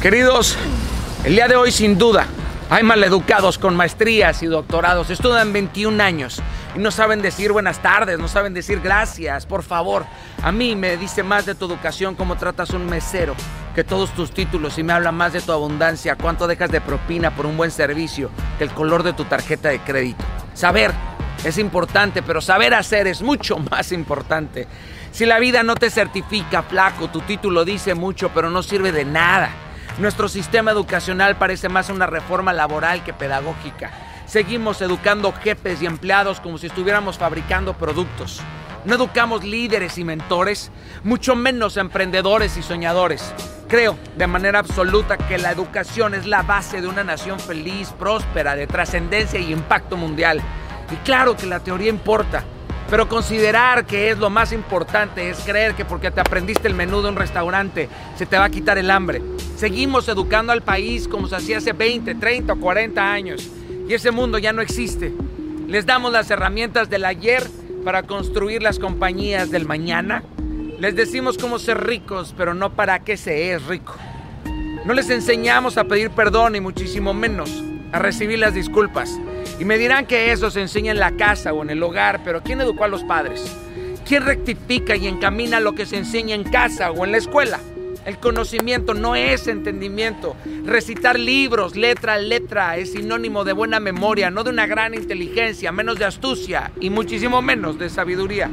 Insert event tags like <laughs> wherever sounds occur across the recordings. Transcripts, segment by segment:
Queridos, el día de hoy sin duda hay maleducados con maestrías y doctorados, estudian 21 años y no saben decir buenas tardes, no saben decir gracias, por favor. A mí me dice más de tu educación cómo tratas un mesero que todos tus títulos y me habla más de tu abundancia, cuánto dejas de propina por un buen servicio que el color de tu tarjeta de crédito. Saber es importante, pero saber hacer es mucho <laughs> más importante. Si la vida no te certifica, flaco, tu título dice mucho, pero no sirve de nada. Nuestro sistema educacional parece más una reforma laboral que pedagógica. Seguimos educando jefes y empleados como si estuviéramos fabricando productos. No educamos líderes y mentores, mucho menos emprendedores y soñadores. Creo de manera absoluta que la educación es la base de una nación feliz, próspera, de trascendencia y impacto mundial. Y claro que la teoría importa, pero considerar que es lo más importante es creer que porque te aprendiste el menú de un restaurante se te va a quitar el hambre. Seguimos educando al país como se hacía hace 20, 30 o 40 años y ese mundo ya no existe. Les damos las herramientas del ayer para construir las compañías del mañana. Les decimos cómo ser ricos, pero no para qué se es rico. No les enseñamos a pedir perdón y muchísimo menos a recibir las disculpas. Y me dirán que eso se enseña en la casa o en el hogar, pero ¿quién educó a los padres? ¿Quién rectifica y encamina lo que se enseña en casa o en la escuela? El conocimiento no es entendimiento. Recitar libros, letra a letra, es sinónimo de buena memoria, no de una gran inteligencia, menos de astucia y muchísimo menos de sabiduría.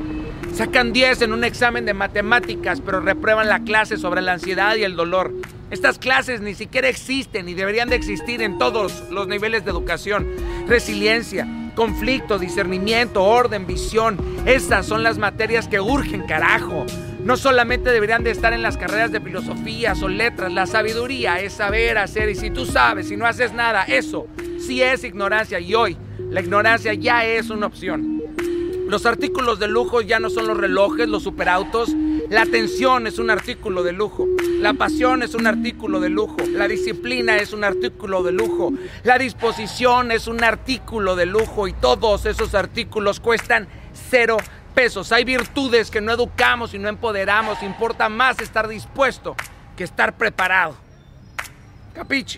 Sacan 10 en un examen de matemáticas, pero reprueban la clase sobre la ansiedad y el dolor. Estas clases ni siquiera existen y deberían de existir en todos los niveles de educación. Resiliencia, conflicto, discernimiento, orden, visión. Estas son las materias que urgen, carajo. No solamente deberían de estar en las carreras de filosofía o letras, la sabiduría es saber hacer y si tú sabes y no haces nada, eso sí es ignorancia y hoy la ignorancia ya es una opción. Los artículos de lujo ya no son los relojes, los superautos. La atención es un artículo de lujo. La pasión es un artículo de lujo. La disciplina es un artículo de lujo. La disposición es un artículo de lujo. Y todos esos artículos cuestan cero pesos. Hay virtudes que no educamos y no empoderamos. Importa más estar dispuesto que estar preparado. Capiche.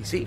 Y sí.